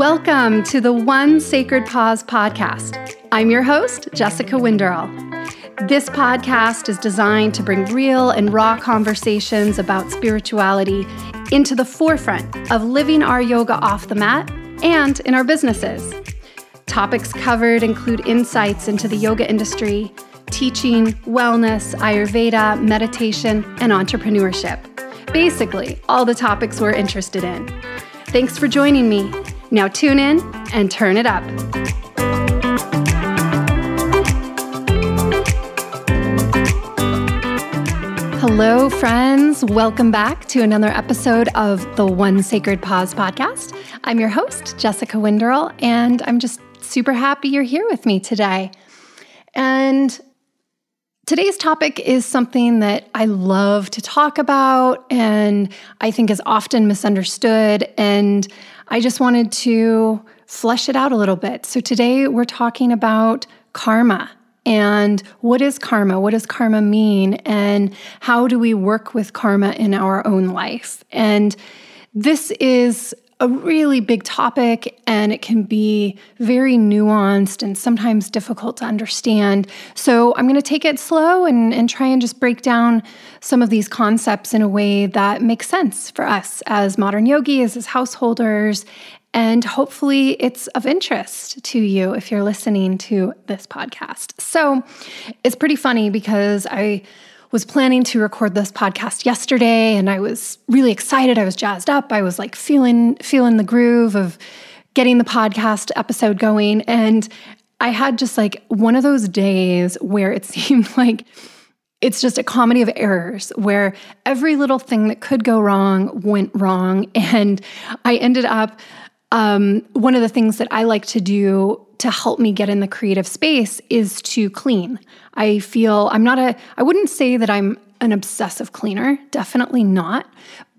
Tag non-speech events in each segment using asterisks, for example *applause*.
Welcome to the One Sacred Pause podcast. I'm your host, Jessica Winderl. This podcast is designed to bring real and raw conversations about spirituality into the forefront of living our yoga off the mat and in our businesses. Topics covered include insights into the yoga industry, teaching, wellness, Ayurveda, meditation, and entrepreneurship. Basically, all the topics we're interested in. Thanks for joining me. Now tune in and turn it up. Hello, friends. Welcome back to another episode of the One Sacred Pause podcast. I'm your host, Jessica Winderl, and I'm just super happy you're here with me today. And Today's topic is something that I love to talk about and I think is often misunderstood. And I just wanted to flesh it out a little bit. So today we're talking about karma and what is karma? What does karma mean? And how do we work with karma in our own life? And this is a really big topic and it can be very nuanced and sometimes difficult to understand. So, I'm going to take it slow and, and try and just break down some of these concepts in a way that makes sense for us as modern yogis, as householders, and hopefully it's of interest to you if you're listening to this podcast. So, it's pretty funny because I was planning to record this podcast yesterday and I was really excited. I was jazzed up. I was like feeling feeling the groove of getting the podcast episode going and I had just like one of those days where it *laughs* seemed like it's just a comedy of errors where every little thing that could go wrong went wrong and I ended up um, one of the things that I like to do to help me get in the creative space is to clean. I feel I'm not a, I wouldn't say that I'm an obsessive cleaner, definitely not.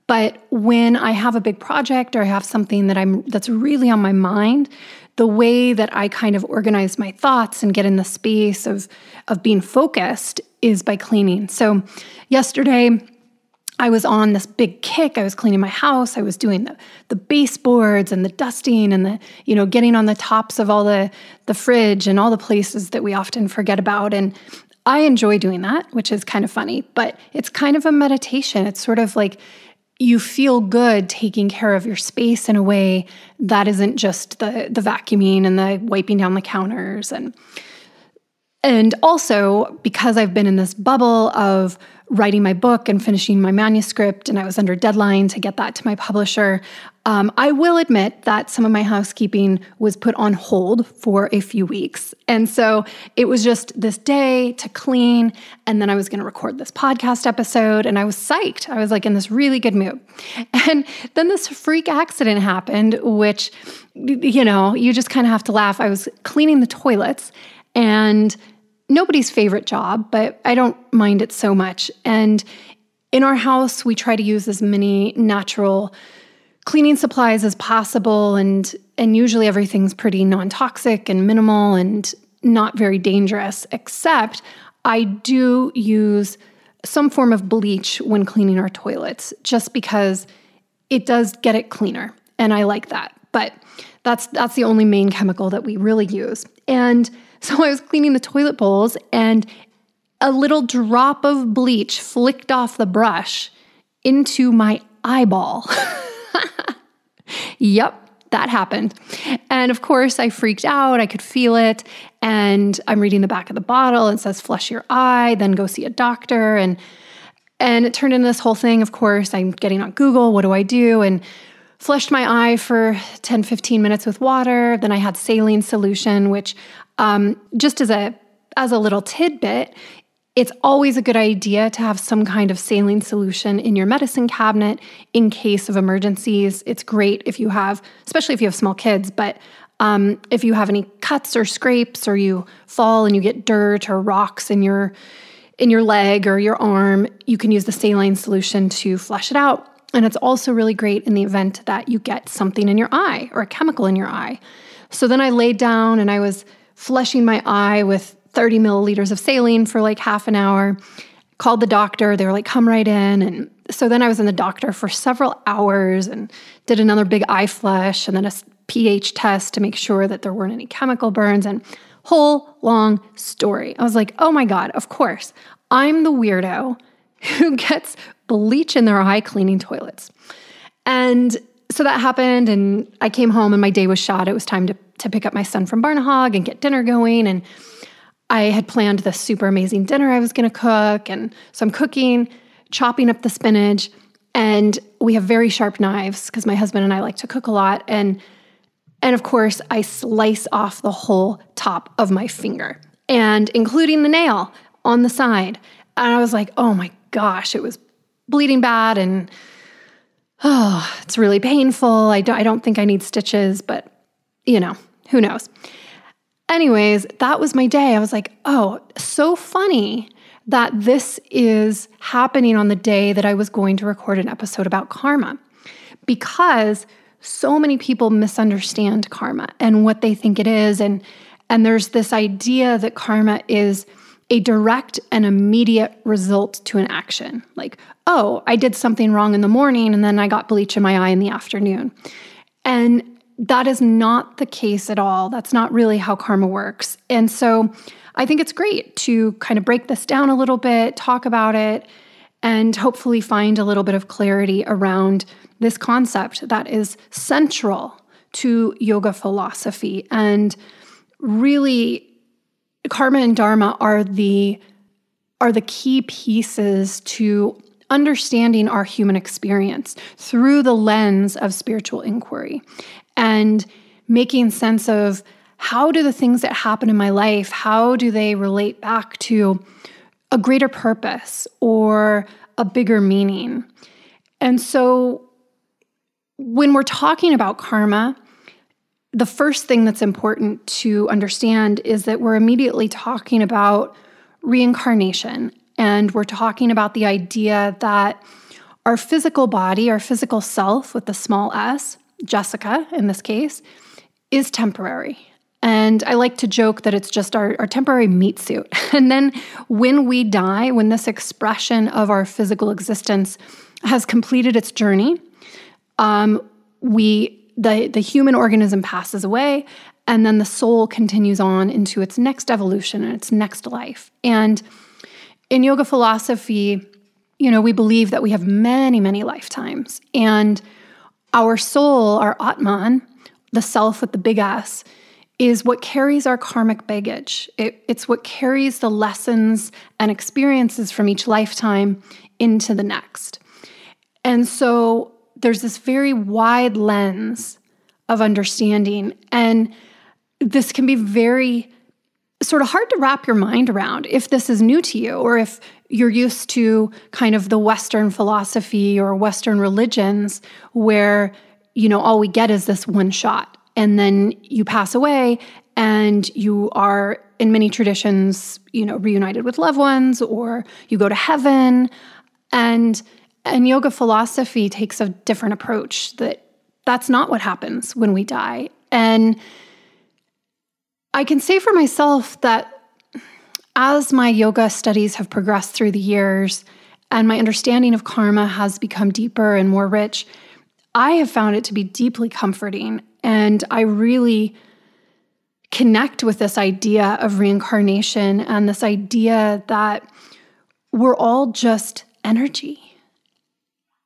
But when I have a big project or I have something that I'm that's really on my mind, the way that I kind of organize my thoughts and get in the space of of being focused is by cleaning. So yesterday I was on this big kick. I was cleaning my house. I was doing the, the baseboards and the dusting and the, you know, getting on the tops of all the, the fridge and all the places that we often forget about. And I enjoy doing that, which is kind of funny, but it's kind of a meditation. It's sort of like you feel good taking care of your space in a way that isn't just the the vacuuming and the wiping down the counters and and also because I've been in this bubble of writing my book and finishing my manuscript, and I was under deadline to get that to my publisher. Um, I will admit that some of my housekeeping was put on hold for a few weeks. And so it was just this day to clean, and then I was going to record this podcast episode, and I was psyched. I was like in this really good mood. *laughs* And then this freak accident happened, which, you know, you just kind of have to laugh. I was cleaning the toilets, and nobody's favorite job, but I don't mind it so much. And in our house, we try to use as many natural cleaning supplies as possible and and usually everything's pretty non-toxic and minimal and not very dangerous except I do use some form of bleach when cleaning our toilets just because it does get it cleaner and I like that. But that's that's the only main chemical that we really use. And *laughs* so I was cleaning the toilet bowls and a little drop of bleach flicked off the brush into my eyeball. *laughs* yep, that happened. And of course, I freaked out. I could feel it. And I'm reading the back of the bottle. It says, flush your eye, then go see a doctor. And and it turned into this whole thing. Of course, I'm getting on Google. What do I do? And flushed my eye for 10, 15 minutes with water. Then I had saline solution, which um, just as a as a little tidbit, it's always a good idea to have some kind of saline solution in your medicine cabinet in case of emergencies. It's great if you have, especially if you have small kids, but um, if you have any cuts or scrapes or you fall and you get dirt or rocks in your in your leg or your arm, you can use the saline solution to flush it out. And it's also really great in the event that you get something in your eye or a chemical in your eye. So then I laid down and I was flushing my eye with 30 milliliters of saline for like half an hour. Called the doctor. They were like, come right in. And so then I was in the doctor for several hours and did another big eye flush and then a pH test to make sure that there weren't any chemical burns and whole long story. I was like, oh my God, of course, I'm the weirdo who *laughs* gets bleach in their eye cleaning toilets. And so that happened, and I came home and my day was shot. It was time to, to pick up my son from Barnahog and get dinner going. And I had planned this super amazing dinner I was gonna cook. And so I'm cooking, chopping up the spinach, and we have very sharp knives because my husband and I like to cook a lot. And and of course, I slice off the whole top of my finger and including the nail on the side. And I was like, oh my gosh, it was bleeding bad and oh, *sighs* it's really painful. I don't, I don't think I need stitches, but you know, who knows? Anyways, that was my day. I was like, oh, so funny that this is happening on the day that I was going to record an episode about karma because so many people misunderstand karma and what they think it is and and there's this idea that karma is a direct and immediate result to an action. Like, oh, I did something wrong in the morning and then I got bleach in my eye in the afternoon. And that is not the case at all. That's not really how karma works. And so I think it's great to kind of break this down a little bit, talk about it, and hopefully find a little bit of clarity around this concept that is central to yoga philosophy. And really, karma and dharma are the are the key pieces to understanding our human experience through the lens of spiritual inquiry and making sense of how do the things that happen in my life how do they relate back to a greater purpose or a bigger meaning. And so when we're talking about karma, the first thing that's important to understand is that we're immediately talking about reincarnation. And we're talking about the idea that our physical body, our physical self with the small s, Jessica in this case, is temporary. And I like to joke that it's just our, our temporary meat suit. *laughs* And then when we die, when this expression of our physical existence has completed its journey, um, we the the human organism passes away and then the soul continues on into its next evolution and its next life. And in yoga philosophy you know we believe that we have many many lifetimes and our soul our atman the self with the big s is what carries our karmic baggage. It, it's what carries the lessons and experiences from each lifetime into the next. And so there's this very wide lens of understanding. And this can be very sort of hard to wrap your mind around if this is new to you or if you're used to kind of the Western philosophy or Western religions where, you know, all we get is this one shot. And then you pass away and you are, in many traditions, you know, reunited with loved ones or you go to heaven. And and yoga philosophy takes a different approach that that's not what happens when we die. And I can say for myself that as my yoga studies have progressed through the years and my understanding of karma has become deeper and more rich, I have found it to be deeply comforting. And I really connect with this idea of reincarnation and this idea that we're all just energy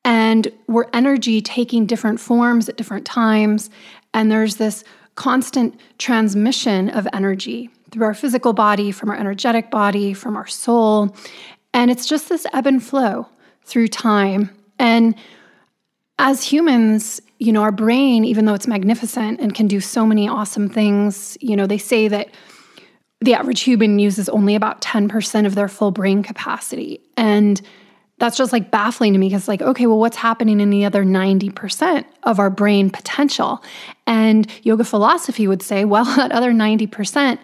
and we're energy taking different forms at different times. And there's this constant transmission of energy through our physical body, from our energetic body, from our soul. And it's just this ebb and flow through time. And as humans, you know, our brain, even though it's magnificent and can do so many awesome things, you know, they say that the average human uses only about 10% of their full brain capacity. And that's just like baffling to me because like okay well what's happening in the other 90% of our brain potential? And yoga philosophy would say *laughs* well that other 90%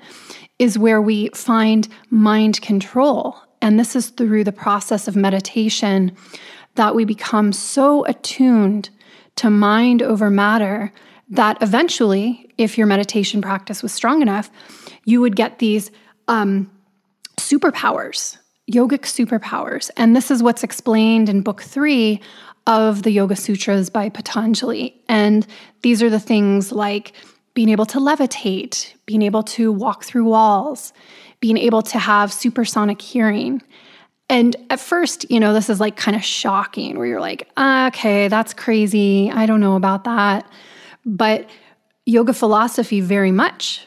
is where we find mind control. And this is through the process of meditation that we become so attuned to mind over matter that eventually if your meditation practice was strong enough you would get these um, superpowers yogic superpowers. And this is what's explained in book three of the Yoga Sutras by Patanjali. And these are the things like being able to levitate, being able to walk through walls, being able to have supersonic hearing. And at first, you know, this is like kind of shocking where you're like, ah, okay, that's crazy. I don't know about that. But yoga philosophy very much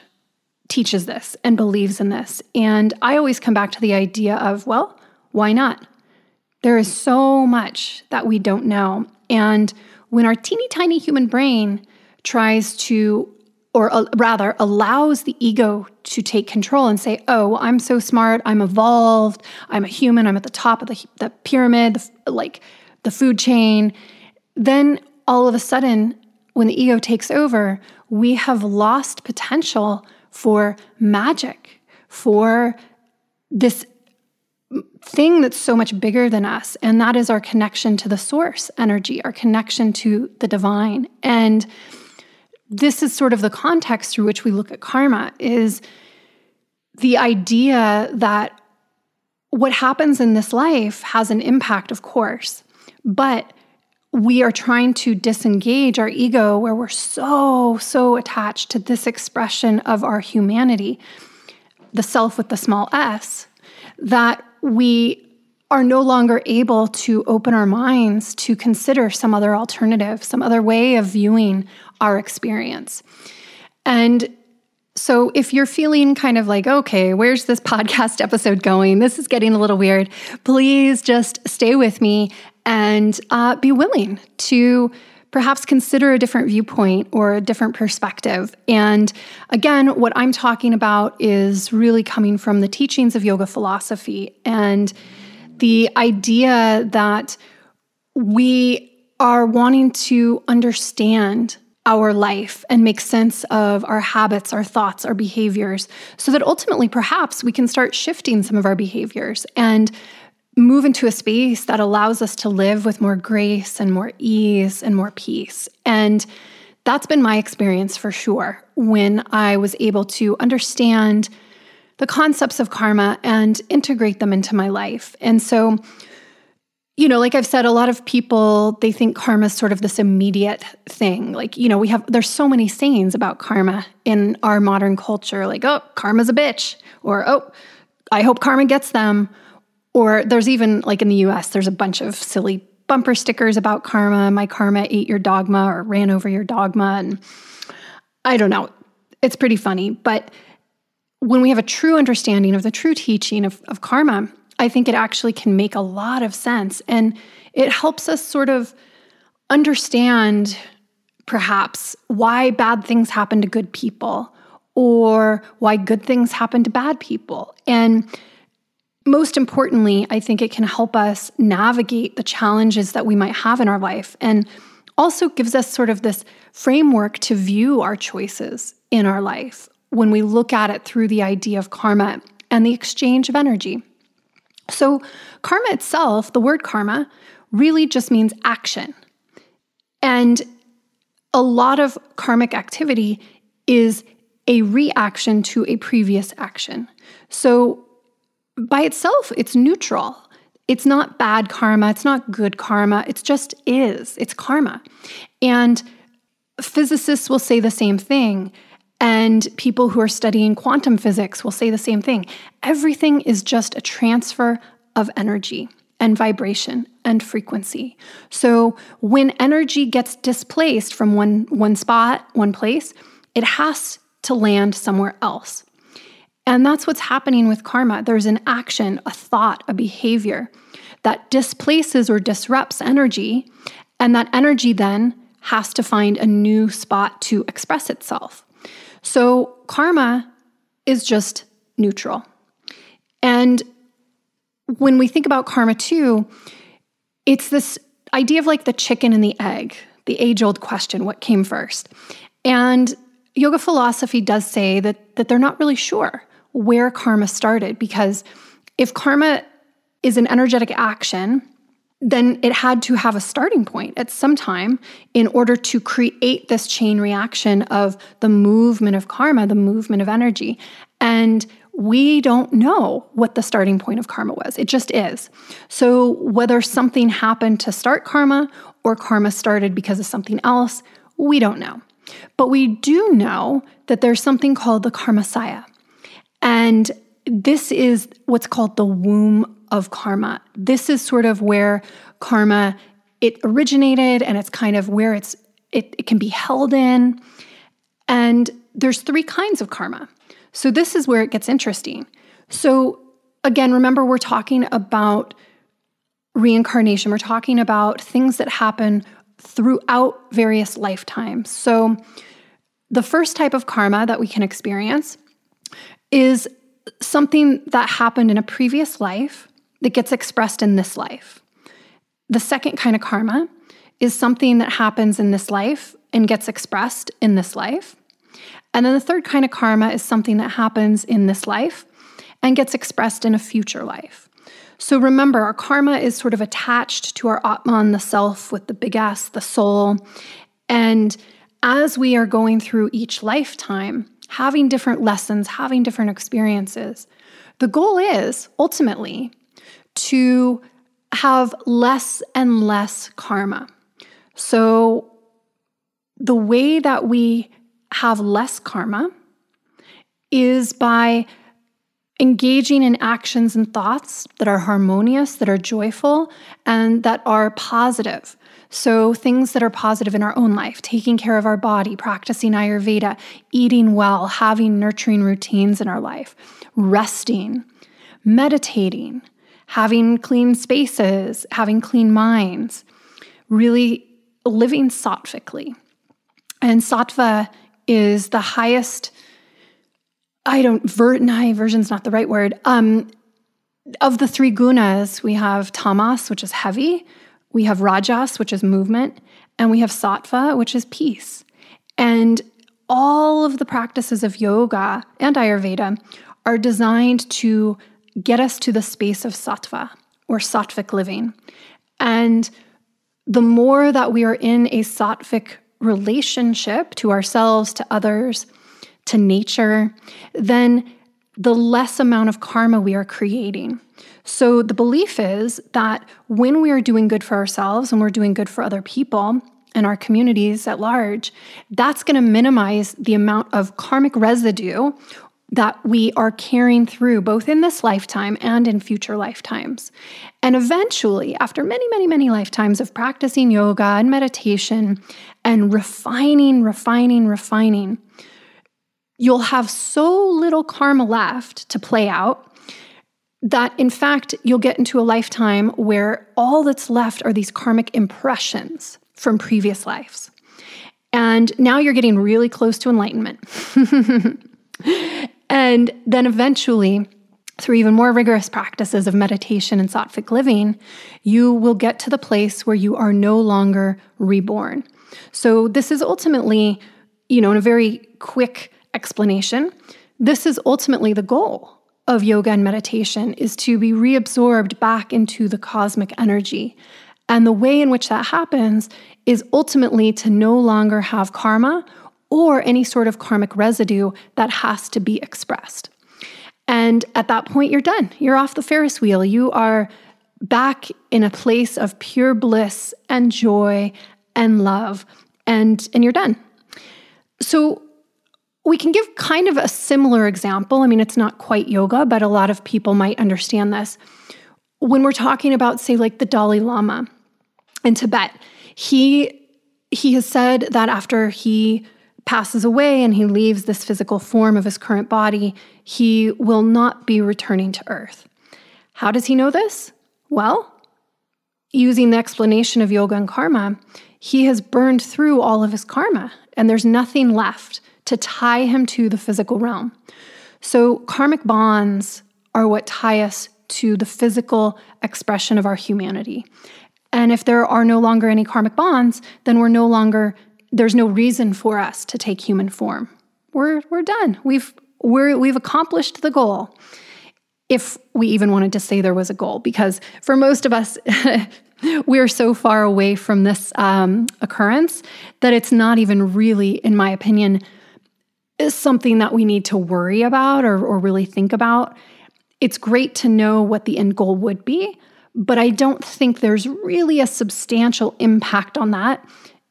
teaches this and believes in this. And I always come back to the idea of, well, why not? There is so much that we don't know. And when our teeny tiny human brain tries to, or uh, rather, allows the ego to take control and say, oh, I'm so smart, I'm evolved, I'm a human, I'm at the top of the, the pyramid, the, like the food chain, then all of a sudden, when the ego takes over, we have lost potential for magic, for this thing that's so much bigger than us. And that is our connection to the source energy, our connection to the divine. And this is sort of the context through which we look at karma is the idea that what happens in this life has an impact, of course, but we are trying to disengage our ego where we're so, so attached to this expression of our humanity, the self with the small s, that we are no longer able to open our minds to consider some other alternative, some other way of viewing our experience. And so, if you're feeling kind of like, okay, where's this *laughs* podcast episode going? This is getting a little weird. Please just stay with me and uh, be willing to perhaps consider a different viewpoint or a different perspective. And again, what I'm talking about is really coming from the teachings of yoga philosophy and the idea that we are wanting to understand our life and make sense of our habits, our thoughts, our behaviors, so that ultimately perhaps we can start shifting some of our behaviors and move into a space that allows us to live with more grace and more ease and more peace. And that's been my experience for sure when I was able to understand the concepts of karma and integrate them into my life. And so, you know, like I've said, a lot of people they think karma is sort of this immediate thing. Like, you know, we have there's so many sayings about karma in our modern culture, like, oh, karma's a bitch, or oh, I hope karma gets them, or there's even like in the US, there's a bunch of silly bumper stickers about karma. My karma ate your dogma or ran over your dogma. And I don't know. It's pretty funny. But when we have a true understanding of the true teaching of, of karma, I think it actually can make a lot of sense. And it helps us sort of understand perhaps why bad things happen to good people or why good things happen to bad people. And most importantly, I think it can help us navigate the challenges that we might have in our life and also gives us sort of this framework to view our choices in our life when we look at it through the idea of karma and the exchange of energy. So, karma itself, the word karma, really just means action. And a lot of karmic activity is a reaction to a previous action. So, by itself, it's neutral. It's not bad karma, it's not good karma, it just is. It's karma. And physicists will say the same thing. And people who are studying quantum physics will say the same thing. Everything is just a transfer of energy and vibration and frequency. So when energy gets displaced from one, one spot, one place, it has to land somewhere else. And that's what's happening with karma. There's an action, a thought, a behavior that displaces or disrupts energy. And that energy then has to find a new spot to express itself. So karma is just neutral. And when we think about karma too, it's this idea of like the chicken and the egg, the age old question what came first? And yoga philosophy does say that, that they're not really sure where karma started because if karma is an energetic action, then it had to have a starting point at some time in order to create this chain reaction of the movement of karma, the movement of energy. And we don't know what the starting point of karma was. It just is. So, whether something happened to start karma or karma started because of something else, we don't know. But we do know that there's something called the karmasaya. And this is what's called the womb of karma. This is sort of where karma it originated and it's kind of where it's it, it can be held in. And there's three kinds of karma. So this is where it gets interesting. So again, remember we're talking about reincarnation. We're talking about things that happen throughout various lifetimes. So the first type of karma that we can experience is something that happened in a previous life that gets expressed in this life. The second kind of karma is something that happens in this life and gets expressed in this life. And then the third kind of karma is something that happens in this life and gets expressed in a future life. So remember, our karma is sort of attached to our Atman, the self with the big S, the soul. And as we are going through each lifetime, having different lessons, having different experiences, the goal is ultimately to have less and less karma. So, the way that we have less karma is by engaging in actions and thoughts that are harmonious, that are joyful, and that are positive. So, things that are positive in our own life, taking care of our body, practicing Ayurveda, eating well, having nurturing routines in our life, resting, meditating, having clean spaces, having clean minds, really living sattvically. And sattva is the highest, I don't, ver, no, version's not the right word. Um, of the three gunas, we have tamas, which is heavy, we have rajas, which is movement, and we have sattva, which is peace. And all of the practices of yoga and Ayurveda are designed to get us to the space of sattva or sattvic living. And the more that we are in a sattvic relationship to ourselves, to others, to nature, then the less amount of karma we are creating. So the belief is that when we are doing good for ourselves and we're doing good for other people and our communities at large, that's going to minimize the amount of karmic residue that we are carrying through both in this lifetime and in future lifetimes. And eventually, after many, many, many lifetimes of practicing yoga and meditation and refining, refining, refining, you'll have so little karma left to play out that in fact you'll get into a lifetime where all that's left are these karmic impressions from previous lives. And now you're getting really close to enlightenment. *laughs* And then eventually, through even more rigorous practices of meditation and sattvic living, you will get to the place where you are no longer reborn. So, this is ultimately, you know, in a very quick explanation, this is ultimately the goal of yoga and meditation is to be reabsorbed back into the cosmic energy. And the way in which that happens is ultimately to no longer have karma or any sort of karmic residue that has to be expressed. And at that point, you're done. You're off the Ferris wheel. You are back in a place of pure bliss and joy and love, and, and you're done. So, we can give kind of a similar example. I mean, it's not quite yoga, but a lot of people might understand this. When we're talking about, say, like the Dalai Lama in Tibet, he he has said that after he passes away and he leaves this physical form of his current body, he will not be returning to earth. How does he know this? Well, using the explanation of yoga and karma, he has burned through all of his karma and there's nothing left to tie him to the physical realm. So, karmic bonds are what tie us to the physical expression of our humanity. And if there are no longer any karmic bonds, then we're no longer there's no reason for us to take human form. We're, we're done. We've, we're, we've accomplished the goal. If we even wanted to say there was a goal, because for most of us, *laughs* we're so far away from this um, occurrence that it's not even really, in my opinion, is something that we need to worry about or, or really think about. It's great to know what the end goal would be, but I don't think there's really a substantial impact on that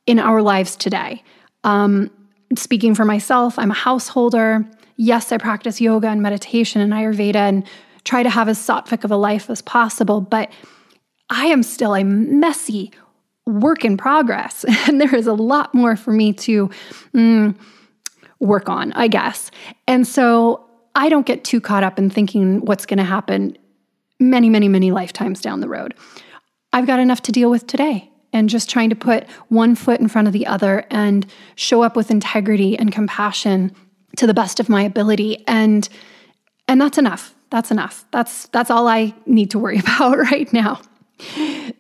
in our lives today. Um, speaking for myself, I'm a householder. Yes, I practice yoga and meditation and Ayurveda and try to have as sattvic of a life as possible, but I am still a messy work in progress. *laughs* And there is a lot more for me to mm, work on, I guess. And so I don't get too caught up in thinking what's going to happen many, many, many lifetimes down the road. I've got enough to deal with today and just trying to put one foot in front of the other and show up with integrity and compassion to the best of my ability and and that's enough that's enough that's that's all i need to worry *laughs* about right now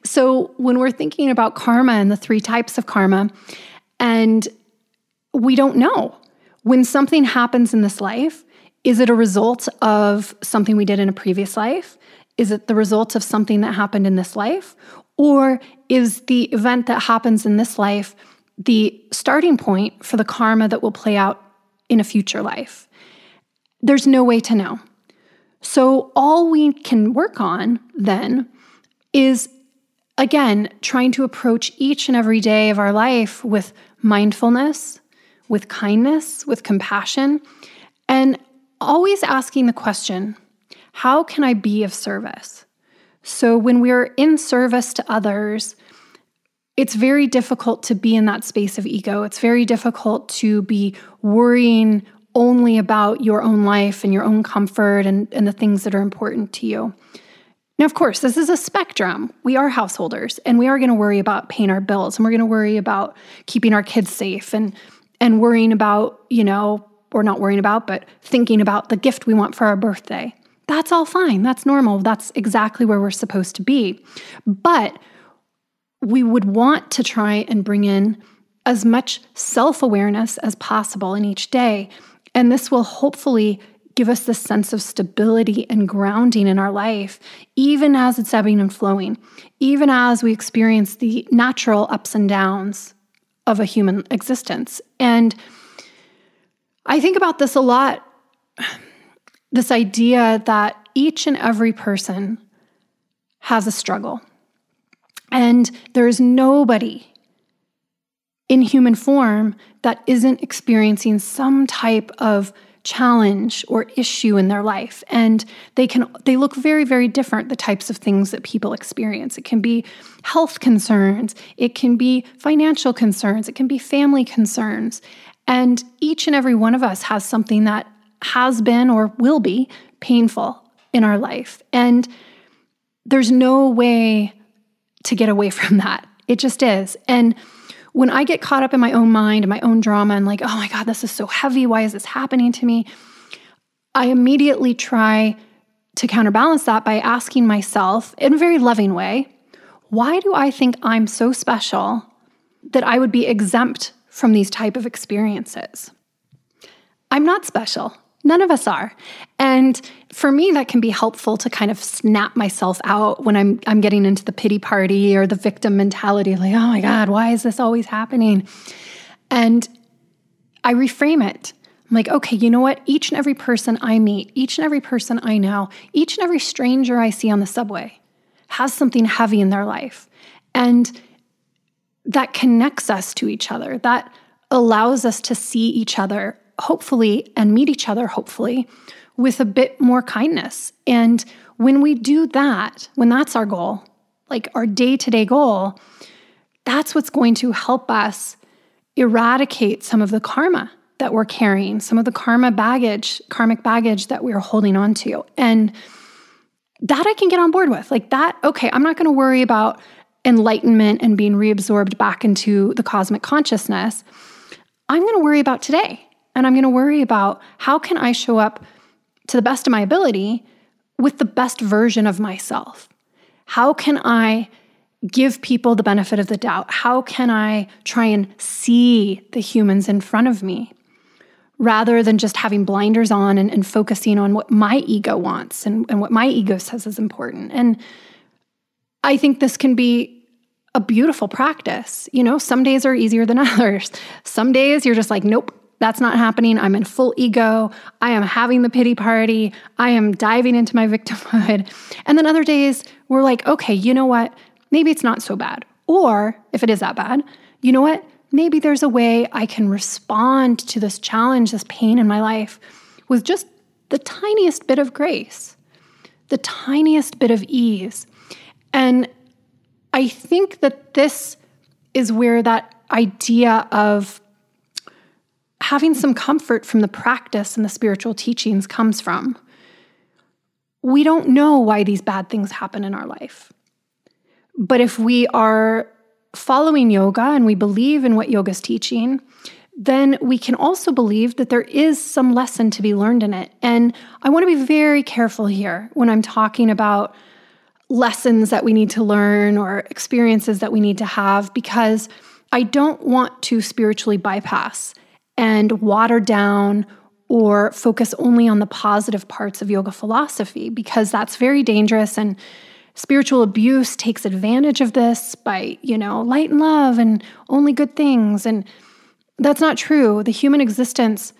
so when we're thinking about karma and the three types of karma and we don't know when something happens in this life is it a result of something we did in a previous life is it the result of something that happened in this life or is the event that happens in this life the starting point for the karma that will play out in a future life? There's no way to know. So, all we can work on then is again trying to approach each and every day of our life with mindfulness, with kindness, with compassion, and always asking the question how can I be of service? So when we're in service to others, it's very difficult to be in that space of ego. It's very difficult to be worrying only about your own life and your own comfort and, and the things that are important to you. Now, of course, this is a spectrum. We are householders and we are going to worry about paying our bills and we're going to worry about keeping our kids safe and and worrying about, you know, or not worrying about, but thinking about the gift we want for our birthday. That's all fine. That's normal. That's exactly where we're supposed to be. But we would want to try and bring in as much self awareness as possible in each day. And this will hopefully give us the sense of stability and grounding in our life, even as it's ebbing and flowing, even as we experience the natural ups and downs of a human existence. And I think about this a lot this idea that each and every person has a struggle. And there is nobody in human form that isn't experiencing some type of challenge or issue in their life and they can they look very very different the types of things that people experience it can be health concerns it can be financial concerns it can be family concerns and each and every one of us has something that has been or will be painful in our life. And there's no way to get away *laughs* from that. It just is. And when I get caught up in my own mind my own drama and like, oh my God, this is so heavy. Why is this happening to me? I immediately try to counterbalance that by asking myself in a very loving way, why do I think I'm so special that I would be exempt from these type of experiences? I'm not special. None of us are. And for me that can be helpful to kind of snap myself out when I'm I'm getting into the pity party or the victim mentality like, "Oh my god, why is this always happening?" And I reframe it. I'm like, "Okay, you know what? Each and every person I meet, each and every person I know, each and every stranger I see on the subway has something heavy in their life." And that connects us to each other. That allows us to see each other hopefully and meet each other hopefully with a bit more kindness. And when we do that, when that's our goal, like our day to day goal, that's what's going to help us eradicate some of the karma that we're carrying, some of the karma baggage, karmic baggage that we're holding on to. And that I can get on board with. Like that, okay, I'm not going to worry about enlightenment and being reabsorbed back into the cosmic consciousness. I'm going to worry about today. And I'm going to worry about how can I show up to the best of my ability with the best version of myself? How can I give people the benefit of the doubt? How can I try and see the humans in front of me rather than just having blinders on and, and focusing on what my ego wants and, and what my ego says is important? And I think this can be a beautiful practice. You know, some days are easier than *laughs* others. Some days you're just like, nope, That's not happening. I'm in full ego. I am having the pity party. I am diving into my victimhood. *laughs* And then other days, we're like, okay, you know what? Maybe it's not so bad. Or if it is that bad, you know what? Maybe there's a way I can respond to this challenge, this pain in my life with just the tiniest bit of grace, the tiniest bit of ease. And I think that this is where that idea of having some comfort from the practice and the spiritual teachings comes from. We don't know why these bad things happen in our life. But if we are following yoga and we believe in what yoga's teaching, then we can also believe that there is some lesson to be learned in it. And I want to be very careful here when I'm talking about lessons that we need to learn or experiences that we need to have because I don't want to spiritually bypass and water down or focus only on the positive parts of yoga philosophy because that's very dangerous and spiritual abuse takes advantage of this by, you know, light and love and only good things and that's not true. The human existence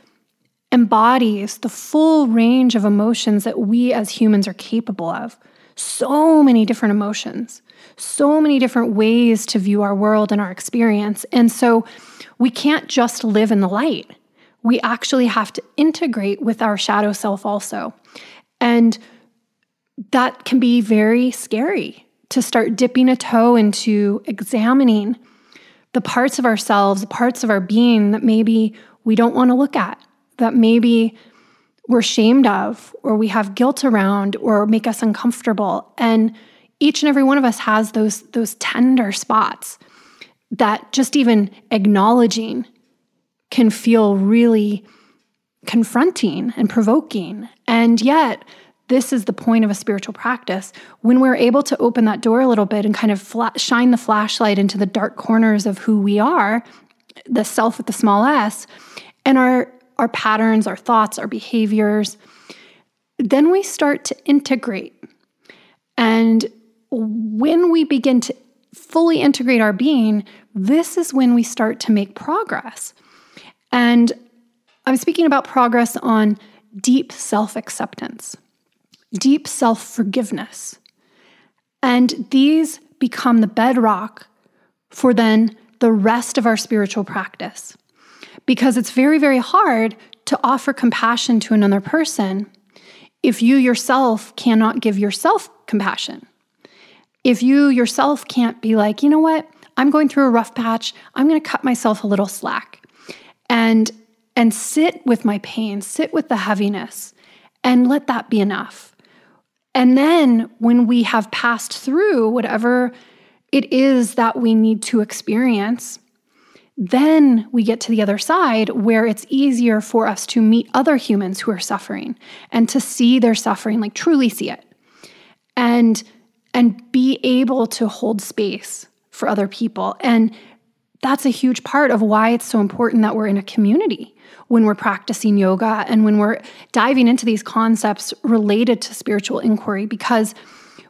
embodies the full range of emotions that we as humans are capable of. So many different emotions, so many different ways to view our world and our experience. And so we can't just live in the light. We actually have to integrate with our shadow self also. And that can be very scary to start dipping a toe into examining the parts of ourselves, parts of our being that maybe we don't want to look at, that maybe we're ashamed of, or we have guilt around, or make us uncomfortable. And each and every one of us has those, those tender spots that just even acknowledging can feel really confronting and provoking. And yet, this is the point of a spiritual practice. When we're able to open that door a little bit and kind of fla- shine the flashlight into the dark corners of who we are, the self with the small s, and our our patterns, our thoughts, our behaviors, then we start to integrate. And when we begin to fully integrate our being, this is when we start to make progress. And I'm speaking about progress on deep self acceptance deep self forgiveness. And these become the bedrock for then the rest of our spiritual practice. Because it's very, very hard to offer compassion to another person if you yourself cannot give yourself compassion. If you yourself can't be like, you know what, I'm going through a rough patch, I'm going to cut myself a little slack and and sit with my pain, sit with the heaviness and let that be enough. And then when we have passed through whatever it is that we need to experience, then we get to the other side where it's easier for us to meet other humans who are suffering and to see their suffering, like truly see it. And and be able to hold space for other people. And that's a huge part of why it's so important that we're in a community when we're practicing yoga and when we're diving into these concepts related to spiritual inquiry because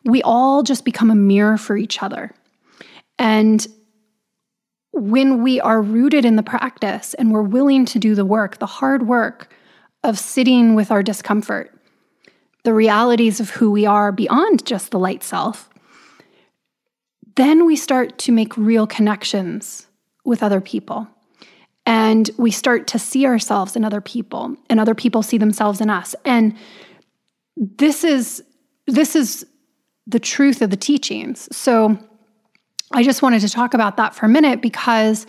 we all just become a mirror for each other. And when we are rooted in the practice and we're willing to do the work, the hard work of sitting with our discomfort, the realities of who we are beyond just the light self, then we start to make real connections with other people. And we start to see ourselves in other people and other people see themselves in us. And this is this is the truth of the teachings. So i just wanted to talk about that for a minute because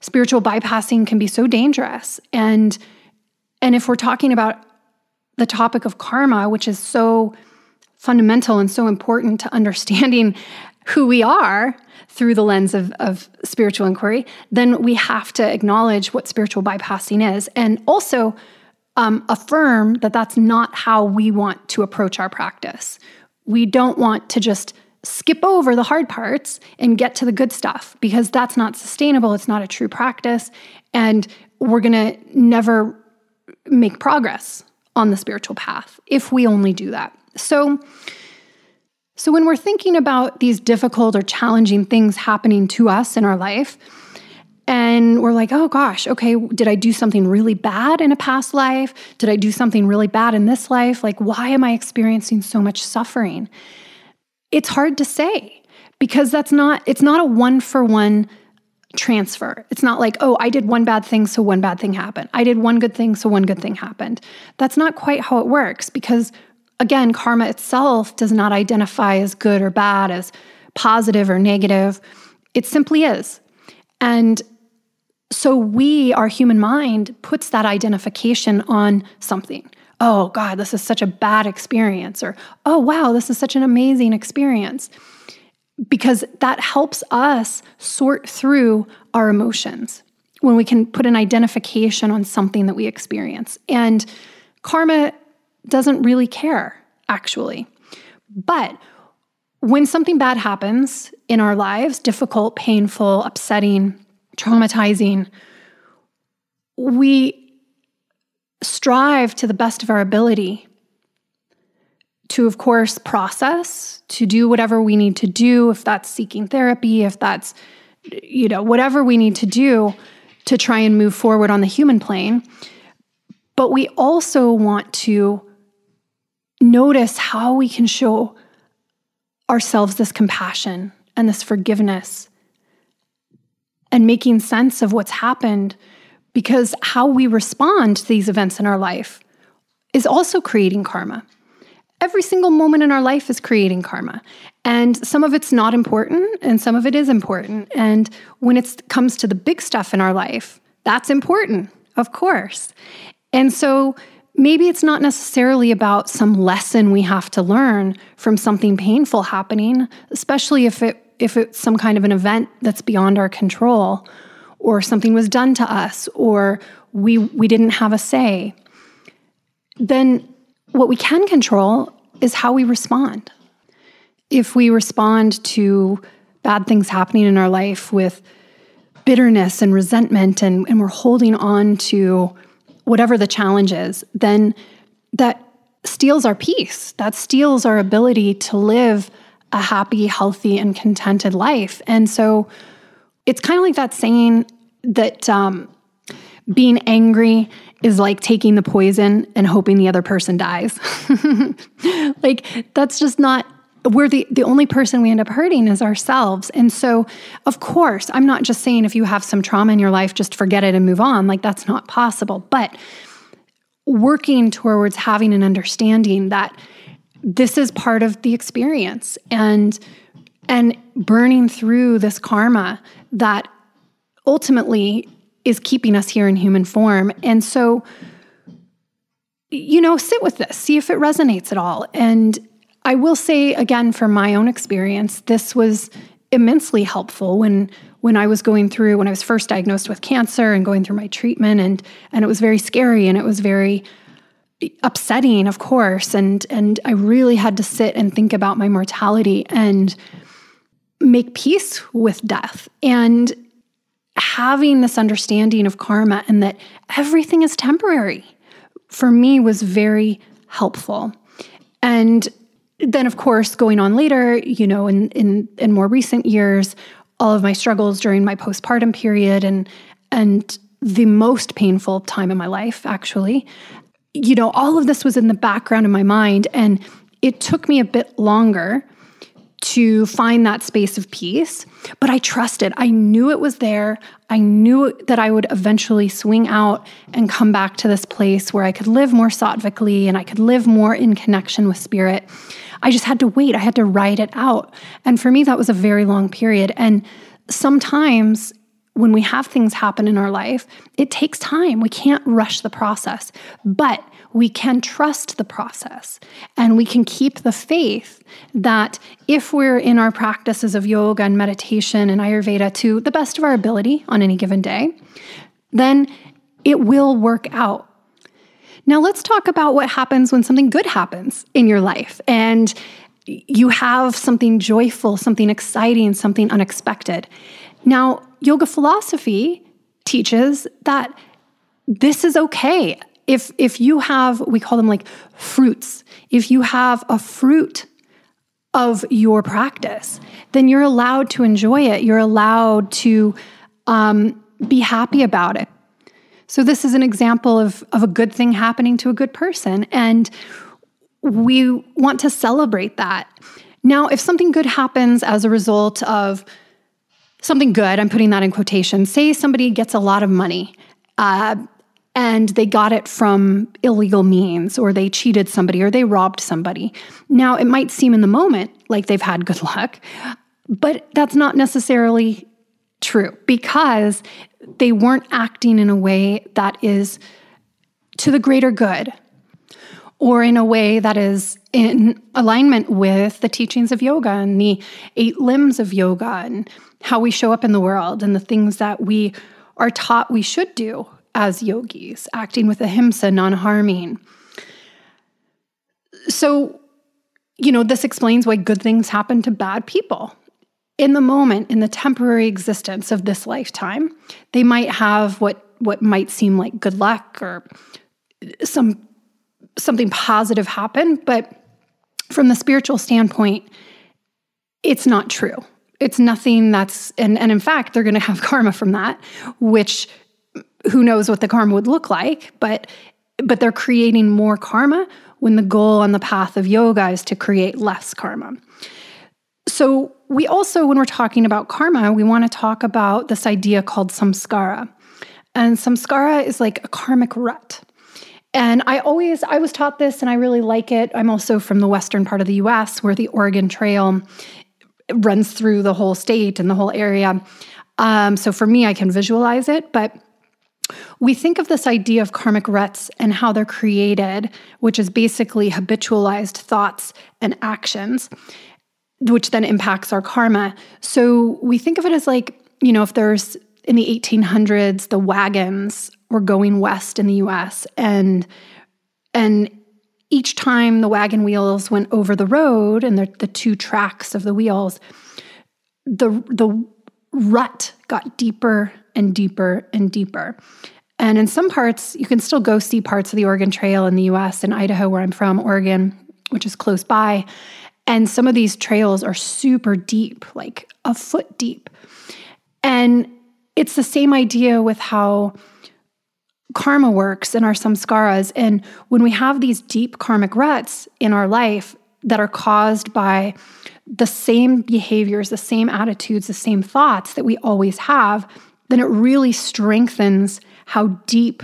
spiritual bypassing can be so dangerous. And and if we're talking about the topic of karma which is so fundamental and so important to *laughs* understanding who we are through the lens of, of spiritual inquiry, then we have to acknowledge what spiritual bypassing is and also um, affirm that that's not how we want to approach our practice. We don't want to just skip over the hard parts and get to the good stuff because that's not sustainable. It's not a true practice. And we're going to never make progress on the spiritual path if we only do that. So, so, when we're thinking about these difficult or challenging things happening to us in our life, and we're like, oh gosh, okay, did I do something really bad in a past life? Did I do something really bad in this life? Like, why am I experiencing so much suffering? It's hard to say because that's not, it's not a one for one transfer. It's not like, oh, I did one bad thing, so one bad thing happened. I did one good thing, so one good thing happened. That's not quite how it works because, again, karma itself does not identify as good or bad, as positive or negative. It simply is. And so we, our human mind, puts that identification on something. Oh, God, this is such a bad experience. Or, oh, wow, this is such an amazing experience. Because that helps us sort through our emotions when we can put an identification on something that we experience. And karma doesn't really care, actually. But when something bad happens in our lives, difficult, painful, upsetting, traumatizing, we strive to the best of our ability to, of course, process, to do whatever we need to do, if that's seeking therapy, if that's, you know, whatever we need to do to try and move forward on the human plane. But we also want to notice how we can show ourselves this compassion and this forgiveness and making sense of what's happened because how we respond to these events in our life is also creating karma. Every single moment in our life is creating karma. And some of it's not important and some of it is important. And when it comes to the big stuff in our life, that's important, of course. And so maybe it's not necessarily about some lesson we have to learn from something painful happening, especially if it if it's some kind of an event that's beyond our control or something was done to us or we we didn't have a say. Then what we can control is how we respond. If we respond to bad things happening in our life with bitterness and resentment and, and we're holding on to whatever the challenge is, then that steals our peace. That steals our ability to live a happy, healthy, and contented life. And so it's kind of like that saying that um, being angry is like taking the poison and hoping the other person dies. *laughs* like, that's just not we're the, the only person we end up hurting is ourselves. And so, of course, I'm not just saying if you have some trauma in your life, just forget it and move on. Like, that's not possible. But working towards having an understanding that this is part of the experience and and burning through this karma that ultimately is keeping us here in human form. And so, you know, sit with this, see if it resonates at all. And I will say again from my own experience, this was immensely helpful when when I was going through when I was first diagnosed with cancer and going through my treatment and and it was very scary and it was very upsetting of course and and I really had to sit and think about my mortality and make peace with death. And having this understanding of karma and that everything is temporary for me was very helpful. And then of course going on later you know in in in more recent years all of my struggles during my postpartum period and and the most painful time in my life actually. You know all of this was in the background of my mind and it took me a bit longer to find that space of peace but i trusted i knew it was there i knew that i would eventually swing out and come back to this place where i could live more sattvically and i could live more in connection with spirit I just had to wait. I had to ride it out. And for me, that was a very long period. And sometimes when we have things happen in our life, it takes time. We can't rush the process, but we can trust the process and we can keep the faith that if we're in our practices of yoga and meditation and Ayurveda to the best of our ability on any given day, then it will work out. Now, let's talk about what happens when something good happens in your life and you have something joyful, something exciting, something unexpected. Now, yoga philosophy teaches that this is okay. If if you have we call them like fruits. If you have a fruit of your practice, then you're allowed to enjoy it. You're allowed to um, be happy about it. So, this is an example of, of a good thing happening to a good person. And we want to celebrate that. Now, if something good happens as a result of something good, I'm putting that in quotation, say somebody gets a lot of money. Uh, and they got it from illegal means, or they cheated somebody, or they robbed somebody. Now, it might seem in the moment like they've had good *laughs* luck, but that's not necessarily true because they weren't acting in a way that is to the greater good or in a way that is in alignment with the teachings of yoga and the eight limbs of yoga and how we show up in the world and the things that we are taught we should do as yogis, acting with ahimsa, non harming. So, you know, this explains why good things happen to bad people. In the moment, in the temporary existence of this lifetime, they might have what, what might seem like good luck or some something positive happen, but from the spiritual standpoint, it's not true. It's nothing that's and, and in fact, they're gonna have *laughs* karma from that, which who knows what the karma would look like, but but they're creating more karma when the goal on the path of yoga is to create less karma. So, we also, when we're talking about karma, we want to talk about this idea called samskara. And samskara is like a karmic rut. And I always, I was taught this and I really like it. I'm also from the western part of the US where the Oregon Trail runs through the whole state and the whole area. Um, so for me, I can visualize it. But we think of this idea of karmic ruts and how they're created, which is basically habitualized thoughts and actions, which then impacts our karma. So we think of it as like, you know, if there's in the 1800s, the wagons were going west in the US and and each time the wagon wheels went over the road and the, the two tracks of the wheels, the the rut got deeper and deeper and deeper. And in some parts, you can still go see parts of the Oregon Trail in the US, in Idaho, where I'm from, Oregon, which is close by. And some of these trails are super deep, like a foot deep. And it's the same idea with how karma works in our samskaras. And when we have these deep karmic ruts in our life that are caused by the same behaviors, the same attitudes, the same thoughts that we always have, then it really strengthens how deep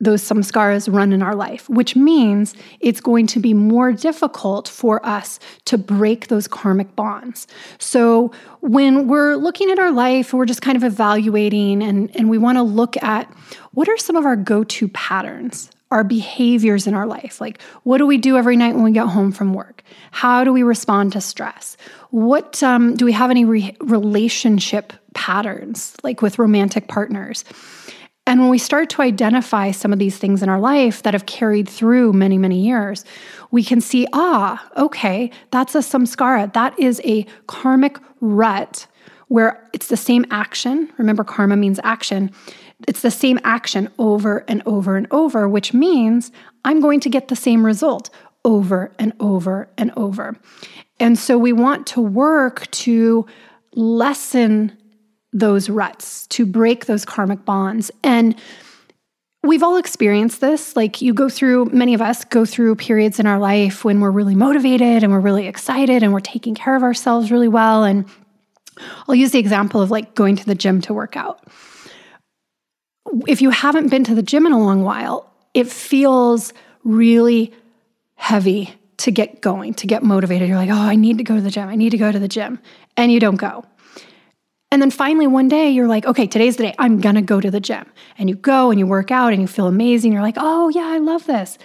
those samskaras run in our life, which means it's going to be more difficult for us to break those karmic bonds. So when we're looking at our life, we're just kind of evaluating and, and we want to look at what are some of our go-to patterns our behaviors in our life. Like, what do we do every night when we get home from work? How do we respond to stress? What um, do we have any re- relationship patterns, like with romantic partners? And when we start to identify some of these things in our life that have carried through many, many years, we can see, ah, okay, that's a samskara. That is a karmic rut where it's the same action. Remember, karma means action it's the same action over and over and over, which means I'm going to get the same result over and over and over. And so we want to work to lessen those ruts, to break those karmic bonds. And we've all experienced this. Like you go through, many of us go through periods in our life when we're really motivated and we're really excited and we're taking care of ourselves really well. And I'll use the example of like going to the gym to work out if you haven't been to the gym in a long while, it feels really heavy to get going, to get motivated. You're like, oh, I need to go to the gym. I need to go to the gym. And you don't go. And then finally, one day, you're like, okay, today's the day. I'm going to go to the gym. And you go and you work out and you feel amazing. You're like, oh, yeah, I love this.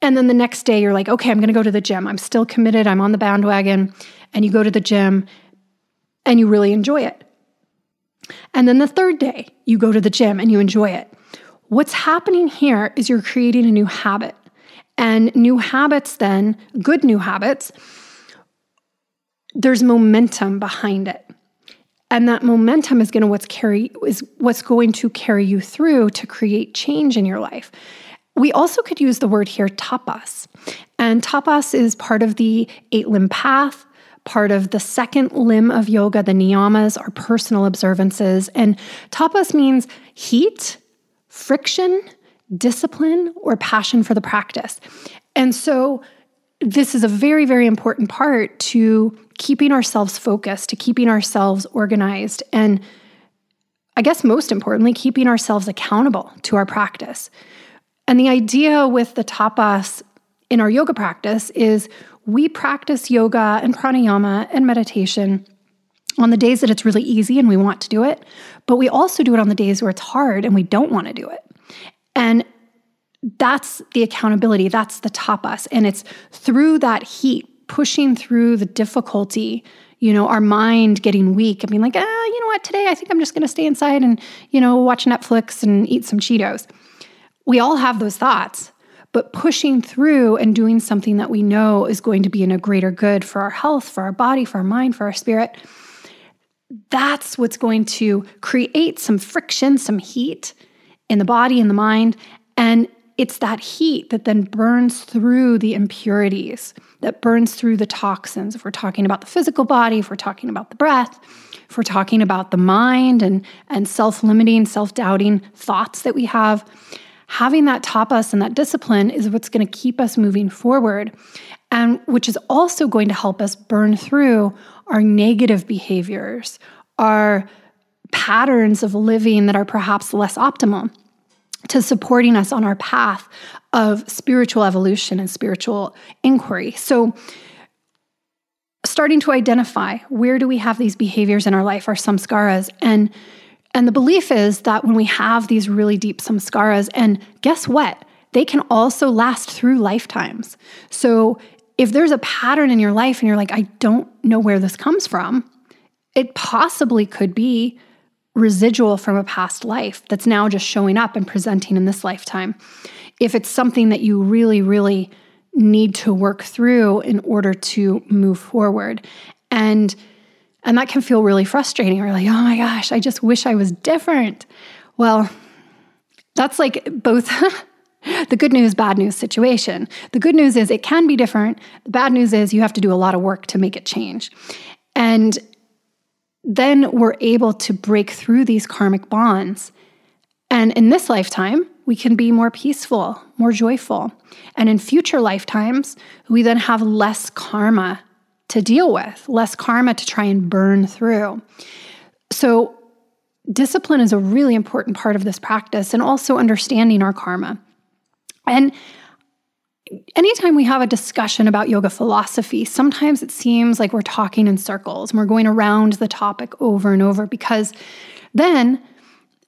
And then the next day, you're like, okay, I'm going to go to the gym. I'm still committed. I'm on the bandwagon. And you go to the gym and you really enjoy it. And then the third day, you go to the gym and you enjoy it. What's happening here is you're creating a new habit. And new habits, then, good new habits, there's momentum behind it. And that momentum is going to what's carry is what's going to carry you through to create change in your life. We also could use the word here tapas. And tapas is part of the eight limb path, part of the second limb of yoga. The niyamas are personal observances. And tapas means heat, friction, discipline, or passion for the practice. And so, this is a very, very important part to keeping ourselves focused, to keeping ourselves organized, and I guess most importantly, keeping ourselves accountable to our practice. And the idea with the tapas in our yoga practice is we practice yoga and pranayama and meditation on the days that it's really easy and we want to do it, but we also do it on the days where it's hard and we don't want to do it. And that's the accountability, that's the tapas. And it's through that heat, pushing through the difficulty, you know, our mind getting weak and being like, ah, you know what, today I think I'm just going to stay inside and, you know, watch Netflix and eat some Cheetos. We all have those thoughts, but pushing through and doing something that we know is going to be in a greater good for our health, for our body, for our mind, for our spirit. That's what's going to create some friction, some heat in the body and the mind. And it's that heat that then burns through the impurities, that burns through the toxins. If we're talking about the physical body, if we're talking about the breath, if we're talking about the mind and, and self limiting, self doubting thoughts that we have, having that tapas and that discipline is what's going to keep us moving forward, and which is also going to help us burn through our negative behaviors, our patterns of living that are perhaps less optimal to supporting us on our path of spiritual evolution and spiritual inquiry. So, starting to identify where do we have these behaviors in our life, our samskaras, and and the belief is that when we have these really deep samskaras, and guess what? They can also last through lifetimes. So if there's a pattern in your life and you're like, I don't know where this comes from, it possibly could be residual from a past life that's now just showing up and presenting in this lifetime. If it's something that you really, really need to work through in order to move forward. And and that can feel really frustrating. Or like, oh my gosh, I just wish I was different. Well, that's like both *laughs* the good news, bad news situation. The good news is it can be different. The bad news is you have to do a lot of work to make it change. And then we're able to break through these karmic bonds. And in this lifetime, we can be more peaceful, more joyful. And in future lifetimes, we then have less karma to deal with, less karma to try and burn through. So, discipline is a really important part of this practice and also understanding our karma. And anytime we have a discussion about yoga philosophy, sometimes it seems like we're talking in circles and we're going around the topic over and over because then,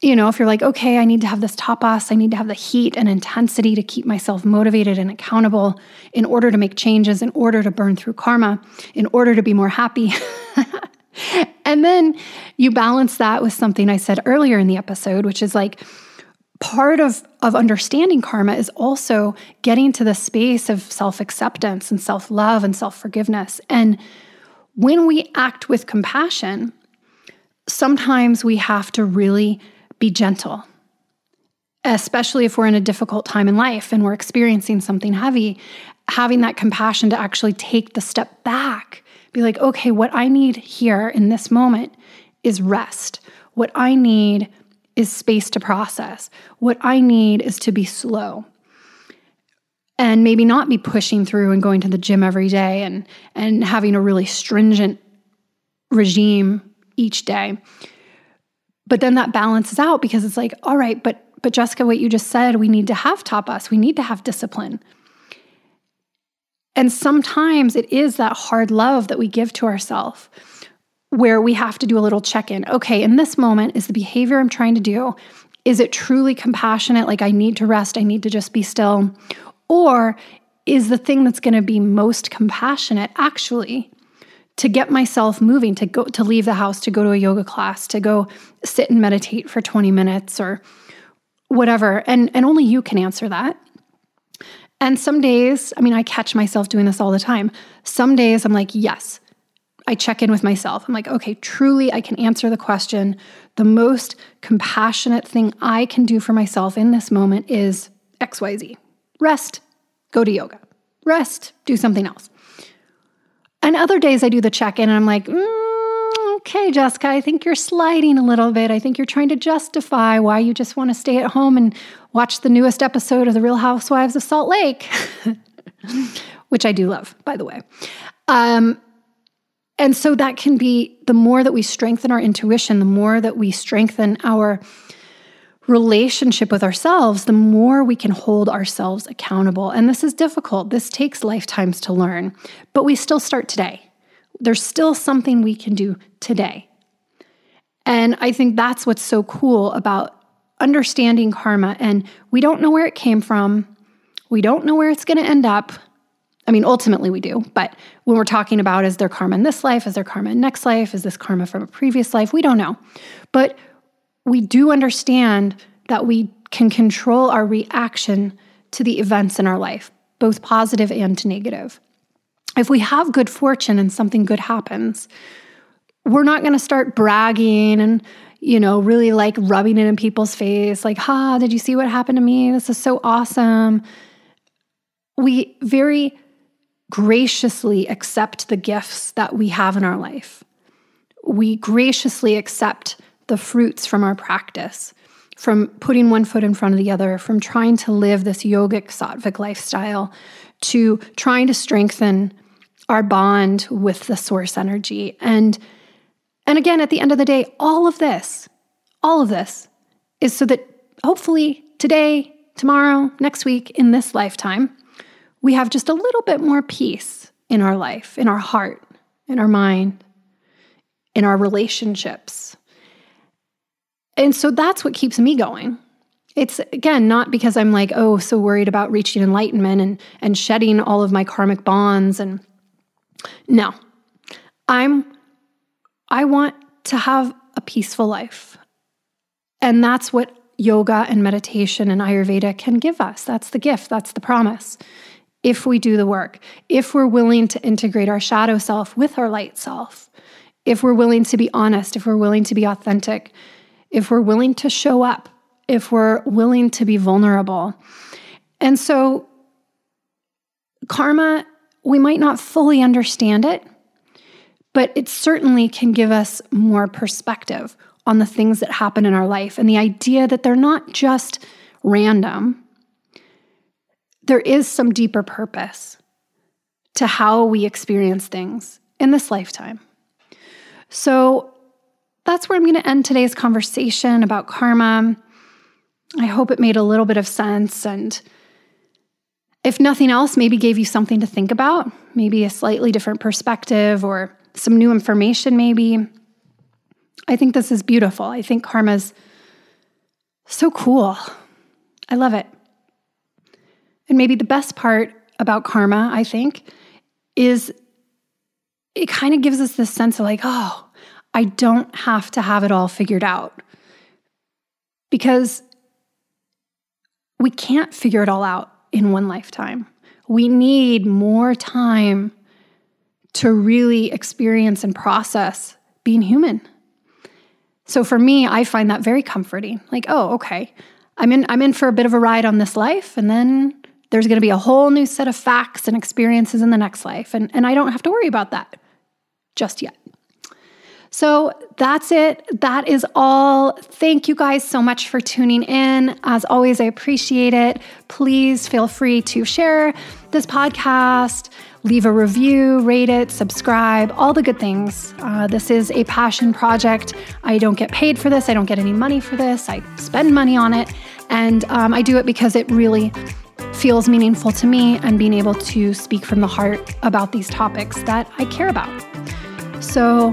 you know, if you're like, okay, I need to have this tapas, I need to have the heat and intensity to keep myself motivated and accountable in order to make changes, in order to burn through karma, in order to be more happy. *laughs* and then you balance that with something I said earlier in the episode, which is like, part of, of understanding karma is also getting to the space of self acceptance and self love and self forgiveness. And when we act with compassion, sometimes we have to really be gentle, especially if we're in a difficult time in life and we're experiencing something heavy. Having that compassion to actually take the step back, be like, okay, what I need here in this moment is rest. What I need is space to process. What I need is to be slow and maybe not be pushing through and going to the gym every day and and having a really stringent regime each day. But then that balances out because it's like, all right, but but Jessica, what you just said, we need to have tapas, we need to have discipline. And sometimes it is that hard love that we give to ourselves where we have to do a little check in. Okay, in this moment, is the behavior I'm trying to do, is it truly compassionate? Like I need to rest, I need to just be still? Or is the thing that's going to be most compassionate actually to get myself moving, to go to leave the house, to go to a yoga class, to go sit and meditate for 20 minutes or whatever. And and only you can answer that. And some days, I mean, I catch myself doing this all the time. Some days I'm like, yes, I check in with myself. I'm like, okay, truly, I can answer the question. The most compassionate thing I can do for myself in this moment is XYZ rest, go to yoga, rest, do something else. And other days I do the check in and I'm like, mm, okay, Jessica, I think you're sliding a little bit. I think you're trying to justify why you just want to stay at home and watch the newest episode of The Real Housewives of Salt Lake, *laughs* which I do love, by the way. Um, and so that can be the more that we strengthen our intuition, the more that we strengthen our relationship with ourselves, the more we can hold ourselves accountable. And this is difficult. This takes lifetimes to learn, but we still start today. There's still something we can do today. And I think that's what's so cool about understanding karma. And we don't know where it came from, we don't know where it's going to end up. I mean, ultimately we do, but when we're talking about is there karma in this life? Is there karma in next life? Is this karma from a previous life? We don't know. But we do understand that we can control our reaction to the events in our life, both positive and negative. If we have good fortune and something good happens, we're not going to start bragging and you know, really like rubbing it in people's face, like, ha, did you see what happened to me? This is so awesome. We very graciously accept the gifts that we have in our life. We graciously accept the fruits from our practice, from putting one foot in front of the other, from trying to live this yogic sattvic lifestyle, to trying to strengthen our bond with the source energy. And and again, at the end of the day, all of this, all of this is so that hopefully today, tomorrow, next week, in this lifetime, we have just a little bit more peace in our life, in our heart, in our mind, in our relationships, and so that's what keeps me going. It's again not because I'm like, oh, so worried about reaching enlightenment and and shedding all of my karmic bonds and no. I'm I want to have a peaceful life. And that's what yoga and meditation and ayurveda can give us. That's the gift, that's the promise. If we do the work, if we're willing to integrate our shadow self with our light self, if we're willing to be honest, if we're willing to be authentic, if we're willing to show up, if we're willing to be vulnerable. And so, karma, we might not fully understand it, but it certainly can give us more perspective on the things that happen in our life and the idea that they're not just random. There is some deeper purpose to how we experience things in this lifetime. So, that's where I'm going to end today's conversation about karma. I hope it made a little bit of sense. And if nothing else, maybe gave you something to think about, maybe a slightly different perspective or some new information, maybe. I think this is beautiful. I think karma's so cool. I love it. And maybe the best part about karma, I think, is it kind of gives us this sense of like, oh, I don't have to have it all figured out. Because we can't figure it all out in one lifetime. We need more time to really experience and process being human. So for me, I find that very comforting. Like, oh, okay. I'm in I'm in for a bit of a ride on this life and then there's going to be a whole new set of facts and experiences in the next life and and I don't have to worry about that just yet. So that's it. That is all. Thank you guys so much for tuning in. As always, I appreciate it. Please feel free to share this podcast, leave a review, rate it, subscribe, all the good things. Uh, this is a passion project. I don't get paid for this, I don't get any money for this. I spend money on it. And um, I do it because it really feels meaningful to me and being able to speak from the heart about these topics that I care about. So,